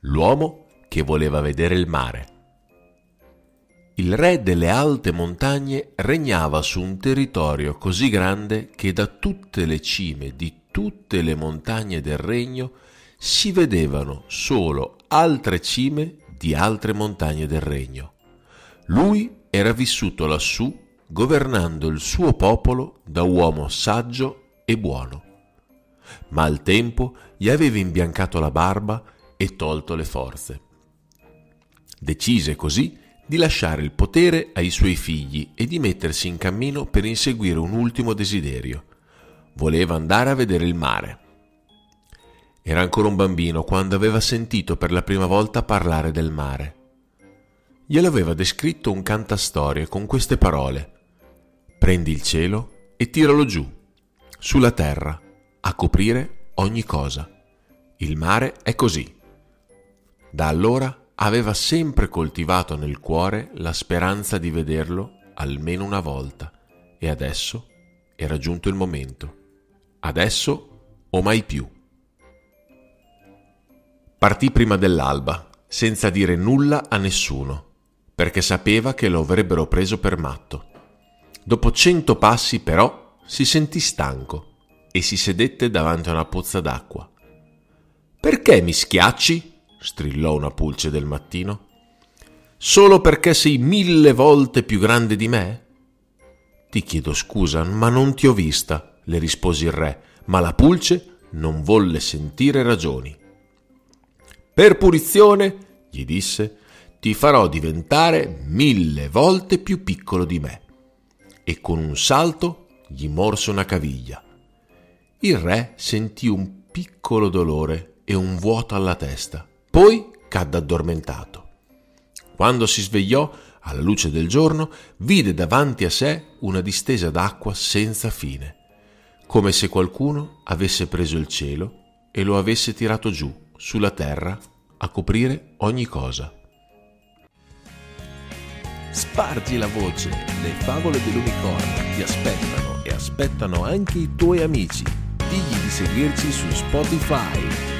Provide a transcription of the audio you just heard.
l'uomo che voleva vedere il mare. Il re delle alte montagne regnava su un territorio così grande che da tutte le cime di tutte le montagne del regno si vedevano solo altre cime di altre montagne del regno. Lui era vissuto lassù governando il suo popolo da uomo saggio e buono. Ma al tempo gli aveva imbiancato la barba e tolto le forze. Decise così di lasciare il potere ai suoi figli e di mettersi in cammino per inseguire un ultimo desiderio. Voleva andare a vedere il mare. Era ancora un bambino quando aveva sentito per la prima volta parlare del mare. Glielo aveva descritto un cantastorie con queste parole. Prendi il cielo e tiralo giù, sulla terra, a coprire ogni cosa. Il mare è così. Da allora aveva sempre coltivato nel cuore la speranza di vederlo almeno una volta e adesso era giunto il momento. Adesso o mai più. Partì prima dell'alba, senza dire nulla a nessuno, perché sapeva che lo avrebbero preso per matto. Dopo cento passi, però, si sentì stanco e si sedette davanti a una pozza d'acqua. Perché mi schiacci? Strillò una pulce del mattino. Solo perché sei mille volte più grande di me? Ti chiedo scusa, ma non ti ho vista, le rispose il re, ma la pulce non volle sentire ragioni. Per punizione, gli disse, ti farò diventare mille volte più piccolo di me. E con un salto gli morse una caviglia. Il re sentì un piccolo dolore e un vuoto alla testa, poi cadde addormentato. Quando si svegliò, alla luce del giorno, vide davanti a sé una distesa d'acqua senza fine, come se qualcuno avesse preso il cielo e lo avesse tirato giù sulla terra a coprire ogni cosa. Spargi la voce, le favole dell'unicorno ti aspettano e aspettano anche i tuoi amici. Digli di seguirci su Spotify.